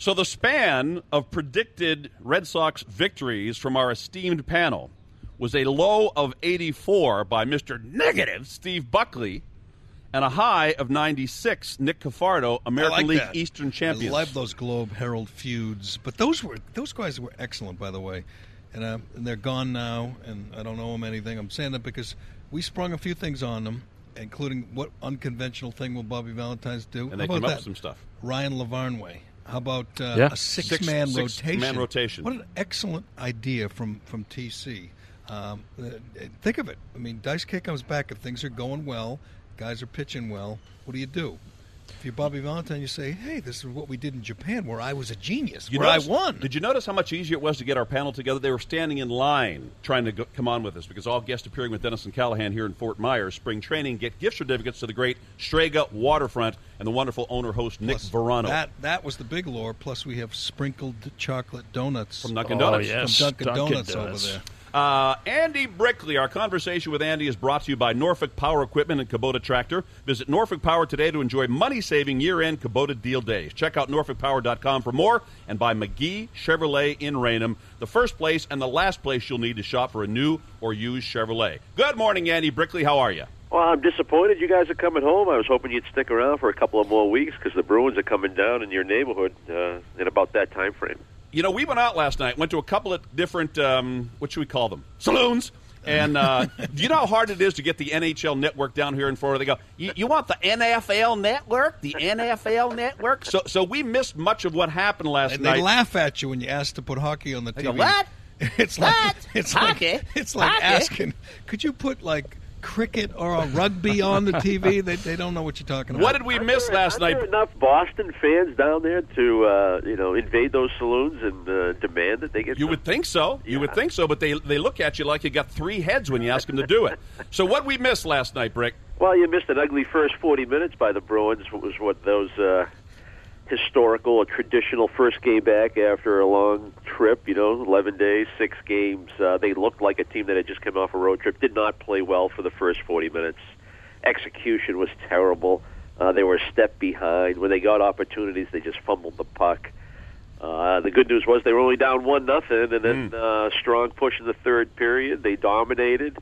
So the span of predicted Red Sox victories from our esteemed panel was a low of 84 by Mr. Negative Steve Buckley and a high of 96 Nick Cafardo, American like League that. Eastern champions. I love those Globe Herald feuds, but those were those guys were excellent, by the way. And, uh, and they're gone now, and I don't owe them anything. I'm saying that because we sprung a few things on them, including what unconventional thing will Bobby Valentine's do? And they How came about up that? with some stuff. Ryan Lavarnway. How about uh, Yeah. a six-man Six- rotation? six-man rotation. What an excellent idea from from TC. Um, uh, think of it. I mean, Dice K comes back if things are going well, guys are pitching well. What do you do? If you're Bobby Valentine, you say, "Hey, this is what we did in Japan, where I was a genius, You where notice- I won." Did you notice how much easier it was to get our panel together? They were standing in line trying to go, come on with us because all guests appearing with Dennis and Callahan here in Fort Myers spring training get gift certificates to the great Strega Waterfront and the wonderful owner host Nick Plus, Varano That that was the big lore. Plus, we have sprinkled chocolate donuts from Dunkin' Donuts. Oh, yes. from Dunkin', Dunkin' Donuts, Donuts. over there. Uh, Andy Brickley. Our conversation with Andy is brought to you by Norfolk Power Equipment and Kubota Tractor. Visit Norfolk Power today to enjoy money-saving year-end Kubota deal days. Check out NorfolkPower.com for more and by McGee Chevrolet in Raynham, the first place and the last place you'll need to shop for a new or used Chevrolet. Good morning, Andy Brickley. How are you? Well, I'm disappointed you guys are coming home. I was hoping you'd stick around for a couple of more weeks because the Bruins are coming down in your neighborhood uh, in about that time frame. You know, we went out last night, went to a couple of different, um, what should we call them? Saloons. And uh, do you know how hard it is to get the NHL network down here in Florida? They go, you, you want the NFL network? The NFL network? So, so we missed much of what happened last night. And night. they laugh at you when you ask to put hockey on the TV. go, "What? It's like it's Hockey? like it's like Hockey? asking, could you put like cricket or a rugby on the TV? They, they don't know what you're talking about. what did we miss Aren't there- last aren't night? there enough Boston fans down there to uh, you know invade those saloons and uh, demand that they get. You some- would think so. You would think so, but they they look at you like you got three heads when you ask them to do it. So what we missed last night, Brick? Well, you missed an ugly first 40 minutes by the Bruins. Was what those uh, historical a traditional first game back after a long trip. You know, 11 days, six games. Uh, they looked like a team that had just come off a road trip. Did not play well for the first 40 minutes. Execution was terrible. Uh, they were a step behind. When they got opportunities, they just fumbled the puck. Uh, the good news was they were only down one nothing, and then uh, strong push in the third period. They dominated. Uh,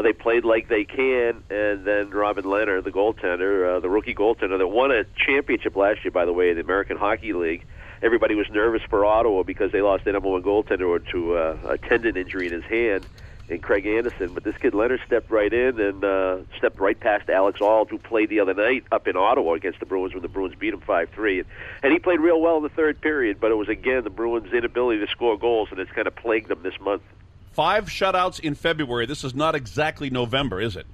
they played like they can, and then Robin Lehner, the goaltender, uh, the rookie goaltender that won a championship last year, by the way, in the American Hockey League. Everybody was nervous for Ottawa because they lost their number one goaltender to uh, a tendon injury in his hand, and Craig Anderson. But this kid Lehner stepped right in and uh, stepped right past Alex Auld, who played the other night up in Ottawa against the Bruins when the Bruins beat him five three, and he played real well in the third period. But it was again the Bruins' inability to score goals, and it's kind of plagued them this month. Five shutouts in February. This is not exactly November, is it?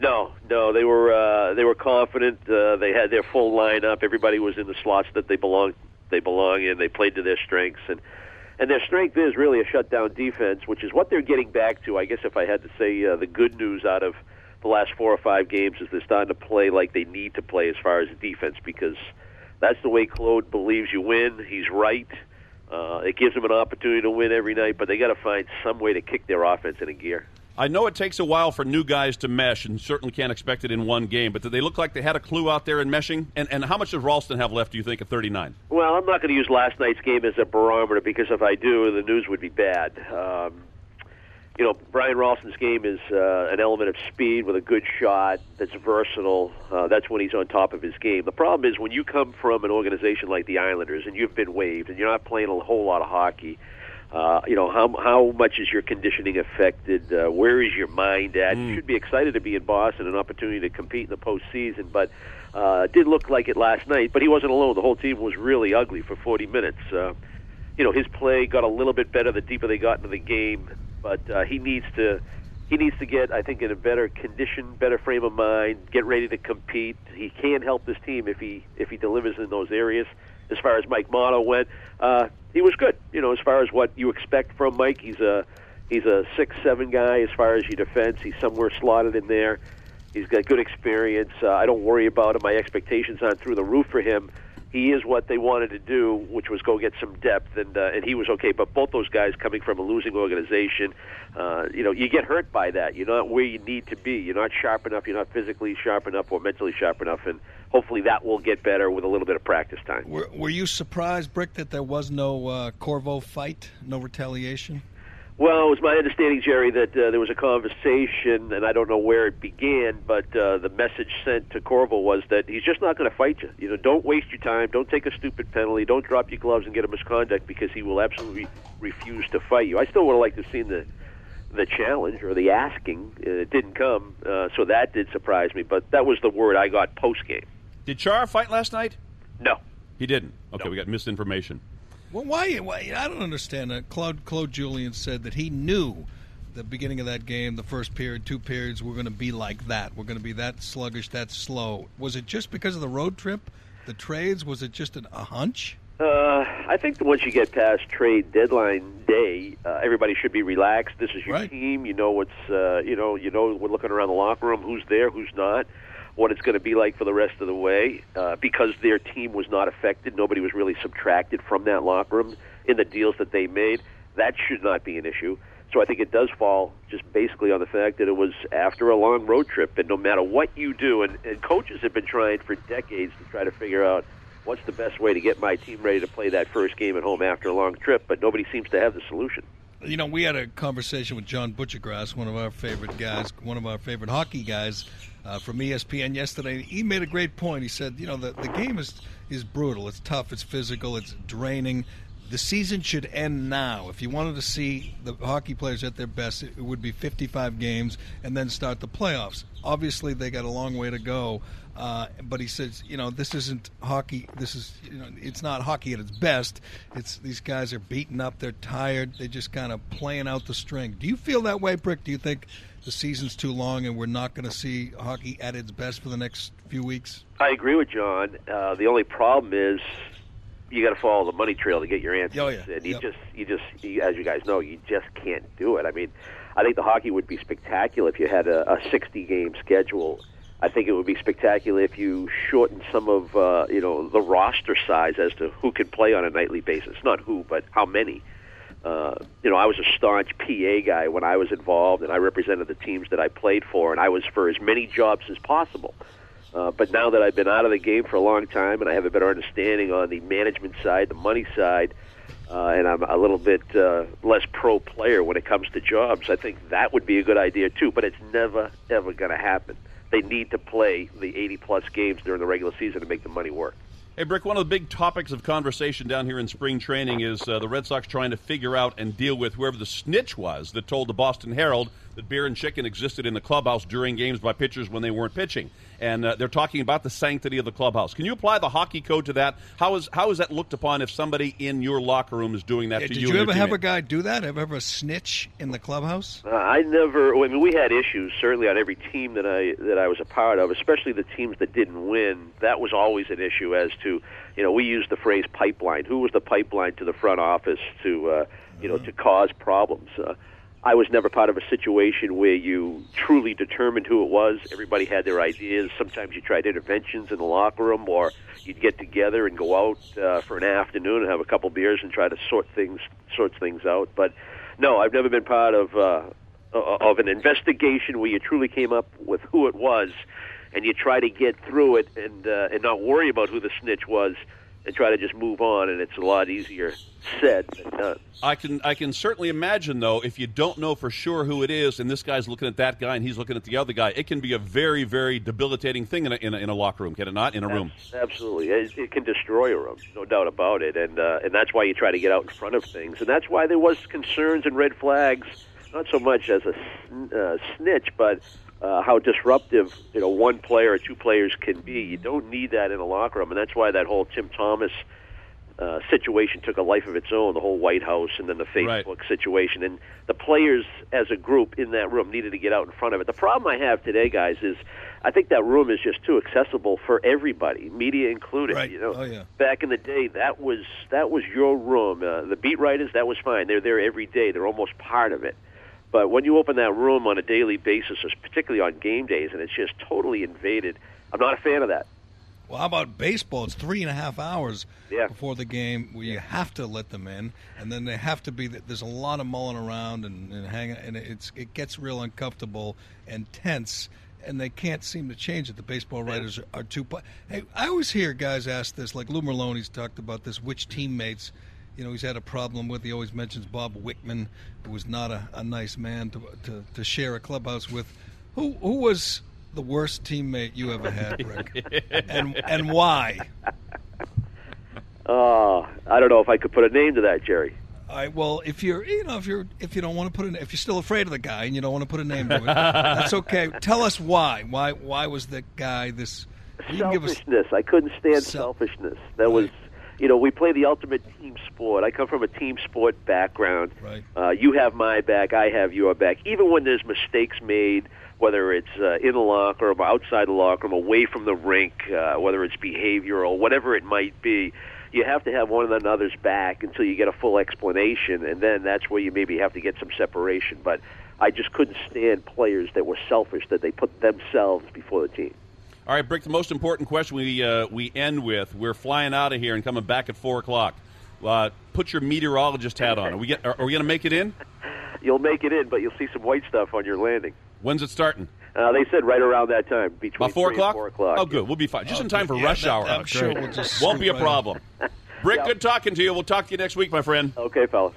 No, no, they were uh, they were confident. Uh, they had their full lineup. Everybody was in the slots that they belong they belong in. They played to their strengths, and and their strength is really a shutdown defense, which is what they're getting back to. I guess if I had to say uh, the good news out of the last four or five games is they're starting to play like they need to play as far as defense because that's the way Claude believes you win. He's right. It gives them an opportunity to win every night, but they got to find some way to kick their offense into gear. I know it takes a while for new guys to mesh, and certainly can't expect it in one game. But did they look like they had a clue out there in meshing? And and how much does Rolston have left? Do you think at thirty nine? Well, I'm not going to use last night's game as a barometer because if I do, the news would be bad. Um, you know, Brian Rolston's game is uh, an element of speed with a good shot that's versatile. Uh, that's when he's on top of his game. The problem is when you come from an organization like the Islanders and you've been waived and you're not playing a whole lot of hockey. Uh, you know how how much is your conditioning affected? Uh, where is your mind at? You should be excited to be in Boston, an opportunity to compete in the postseason. But uh, it did look like it last night. But he wasn't alone. The whole team was really ugly for 40 minutes. Uh, you know his play got a little bit better the deeper they got into the game, but uh, he needs to he needs to get I think in a better condition, better frame of mind, get ready to compete. He can help this team if he if he delivers in those areas. As far as Mike Mottau went, uh, he was good. You know, as far as what you expect from Mike, he's a he's a six seven guy. As far as your defense, he's somewhere slotted in there. He's got good experience. Uh, I don't worry about him. My expectations aren't through the roof for him. He is what they wanted to do, which was go get some depth, and uh, and he was okay. But both those guys coming from a losing organization, uh, you know, you get hurt by that. You're not where you need to be. You're not sharp enough. You're not physically sharp enough or mentally sharp enough. And hopefully that will get better with a little bit of practice time. Were, were you surprised, Brick, that there was no uh, Corvo fight, no retaliation? Well, it was my understanding, Jerry, that uh, there was a conversation, and I don't know where it began, but uh, the message sent to Corvo was that he's just not going to fight you. You know, don't waste your time, don't take a stupid penalty, don't drop your gloves and get a misconduct because he will absolutely refuse to fight you. I still would have liked to have seen the the challenge or the asking. Uh, it didn't come, uh, so that did surprise me. But that was the word I got post game. Did Char fight last night? No, He didn't. Okay, No. we got misinformation. Well, why? why I don't understand that. Claude Claude Julien said that he knew the beginning of that game, the first period, two periods, were going to be like that. We're going to be that sluggish, that slow. Was it just because of the road trip, the trades? Was it just an, a hunch? Uh, I think once you get past trade deadline day, uh, everybody should be relaxed. This is your Right. team. You know what's uh, you know you know we're looking around the locker room. Who's there? Who's not? What it's going to be like for the rest of the way? Uh, because their team was not affected. Nobody was really subtracted from that locker room in the deals that they made. That should not be an issue. So I think it does fall just basically on the fact that it was after a long road trip, and no matter what you do, and, and coaches have been trying for decades to try to figure out what's the best way to get my team ready to play that first game at home after a long trip, but nobody seems to have the solution. You know, we had a conversation with John Buccigross, one of our favorite guys, one of our favorite hockey guys uh, from ESPN yesterday. He made a great point. He said, you know, the, the game is, is brutal. It's tough. It's physical. It's draining. The season should end now. If you wanted to see the hockey players at their best, it would be 55 games and then start the playoffs. Obviously, they got a long way to go. Uh, but he says, you know, this isn't hockey. This is, you know, it's not hockey at its best. It's these guys are beaten up. They're tired. They're just kind of playing out the string. Do you feel that way, Brick? Do you think the season's too long and we're not going to see hockey at its best for the next few weeks? I agree with John. Uh, the only problem is you got to follow the money trail to get your answers, Oh, yeah. and you Yep. just, you just, you, as you guys know, you just can't do it. I mean, I think the hockey would be spectacular if you had a, a 60 game schedule. I think it would be spectacular if you shortened some of, uh, you know, the roster size as to who could play on a nightly basis. Not who, but how many. Uh, you know, I was a staunch PA guy when I was involved, and I represented the teams that I played for, and I was for as many jobs as possible. Uh, but now that I've been out of the game for a long time and I have a better understanding on the management side, the money side, uh, and I'm a little bit uh, less pro player when it comes to jobs, I think that would be a good idea too. But it's never, ever going to happen. They need to play the 80 plus games during the regular season to make the money work. Hey, Brick, one of the big topics of conversation down here in spring training is uh, the Red Sox trying to figure out and deal with whoever the snitch was that told the Boston Herald that beer and chicken existed in the clubhouse during games by pitchers when they weren't pitching. And uh, they're talking about the sanctity of the clubhouse. Can you apply the hockey code to that? How is how is that looked upon if somebody in your locker room is doing that Yeah, to did you? you, and ever your have a guy do that? Have ever a snitch in the clubhouse? Uh, I never. I mean, we had issues certainly on every team that I that I was a part of, especially the teams that didn't win. That was always an issue as to, you know, we used the phrase pipeline. Who was the pipeline to the front office to, uh, you know, to cause problems? Uh, I was never part of a situation where you truly determined who it was. Everybody had their ideas. Sometimes you tried interventions in the locker room, or you'd get together and go out uh, for an afternoon and have a couple beers and try to sort things sort things out. But no, I've never been part of uh, of an investigation where you truly came up with who it was, and you try to get through it and uh, and not worry about who the snitch was, and try to just move on. And it's a lot easier said than done. I can I can certainly imagine though if you don't know for sure who it is and this guy's looking at that guy and he's looking at the other guy, it can be a very very debilitating thing in a, in a, in a locker room, can it not? In a room. Absolutely, it, it can destroy a room, no doubt about it, and uh, and that's why you try to get out in front of things, and that's why there was concerns and red flags, not so much as a sn- uh, snitch, but uh, how disruptive you know one player or two players can be. You don't need that in a locker room, and that's why that whole Tim Thomas. Uh, situation took a life of its own. The whole White House, and then the Facebook Right. situation, and the players as a group in that room needed to get out in front of it. The problem I have today, guys, is I think that room is just too accessible for everybody, media included. Right. You know, Oh, yeah. back in the day, that was that was your room. Uh, the beat writers, that was fine. They're there every day. They're almost part of it. But when you open that room on a daily basis, particularly on game days, and it's just totally invaded, I'm not a fan of that. Well, how about baseball? It's three and a half hours Yeah. before the game where you have to let them in, and then they have to be. There's a lot of mulling around and, and hang, and it's it gets real uncomfortable and tense. and they can't seem to change it. The baseball writers are, are too. Hey, I always hear guys ask this, like Lou Merloni's talked about this. Which teammates, you know, he's had a problem with. He always mentions Bob Wickman, who was not a, a nice man to, to to share a clubhouse with. Who who was the worst teammate you ever had, Rick, and and why? Uh, I don't know if I could put a name to that, Jerry. All right. Well, if you're, you know, if you're, if you don't want to put an, if you're still afraid of the guy and you don't want to put a name to it, that's okay. Tell us why. Why? Why was the guy this? You can give us selfishness. I couldn't stand Sel- selfishness. That was, you know, we play the ultimate team sport. I come from a team sport background. Right. Uh, you have my back. I have your back. Even when there's mistakes made, whether it's uh, in the locker room, outside the locker room, away from the rink, uh, whether it's behavioral, whatever it might be you have to have one another's back until you get a full explanation, and then that's where you maybe have to get some separation. But I just couldn't stand players that were selfish, that they put themselves before the team. All right, Brick. The most important question we uh, we end with: We're flying out of here and coming back at four o'clock. Uh, put your meteorologist hat on. Are we get? Are, are we going to make it in? You'll make it in, but you'll see some white stuff on your landing. When's it starting? Uh, they said right around that time, between About four o'clock. four o'clock. Oh, good. We'll be fine. Just oh, in time for yeah, rush that, hour. I'm sure we'll just Won't be a problem. Brick, good talking to you. We'll talk to you next week, my friend. Okay, fellas.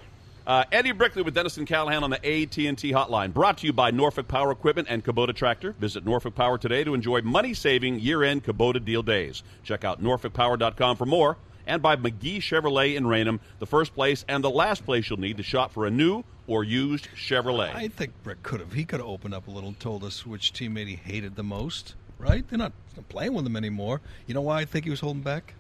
Uh, Andy Brickley with Dennis and Callahan on the AT&T hotline. Brought to you by Norfolk Power Equipment and Kubota Tractor. Visit Norfolk Power today to enjoy money-saving year-end Kubota deal days. Check out norfolkpower.com for more. And by McGee Chevrolet in Raynham, the first place and the last place you'll need to shop for a new or used Chevrolet. I think Brick could have. He could have opened up a little and told us which teammate he hated the most. Right? They're not playing with him anymore. You know why I think he was holding back?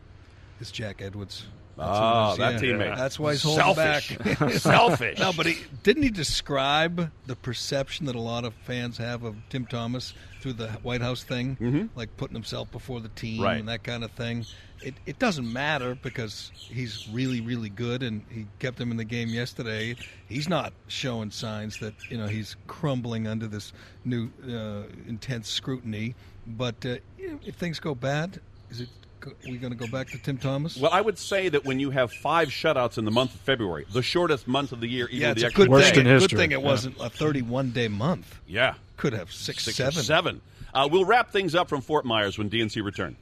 It's Jack Edwards. That's oh, that yeah. teammate. That's why he's holding Selfish. back. Selfish. no, but he didn't he describe the perception that a lot of fans have of Tim Thomas through the White House thing, mm-hmm. like putting himself before the team right. and that kind of thing. It, it doesn't matter because he's really really good and he kept him in the game yesterday. He's not showing signs that you know he's crumbling under this new uh, intense scrutiny. But uh, if things go bad, is it we going to go back to Tim Thomas? Well, I would say that when you have five shutouts in the month of February, the shortest month of the year, even yeah, the a good Worst thing. in history. Good thing it yeah. wasn't a 31 day month. Yeah, could have six, six seven. seven. Uh, we'll wrap things up from Fort Myers when DNC return.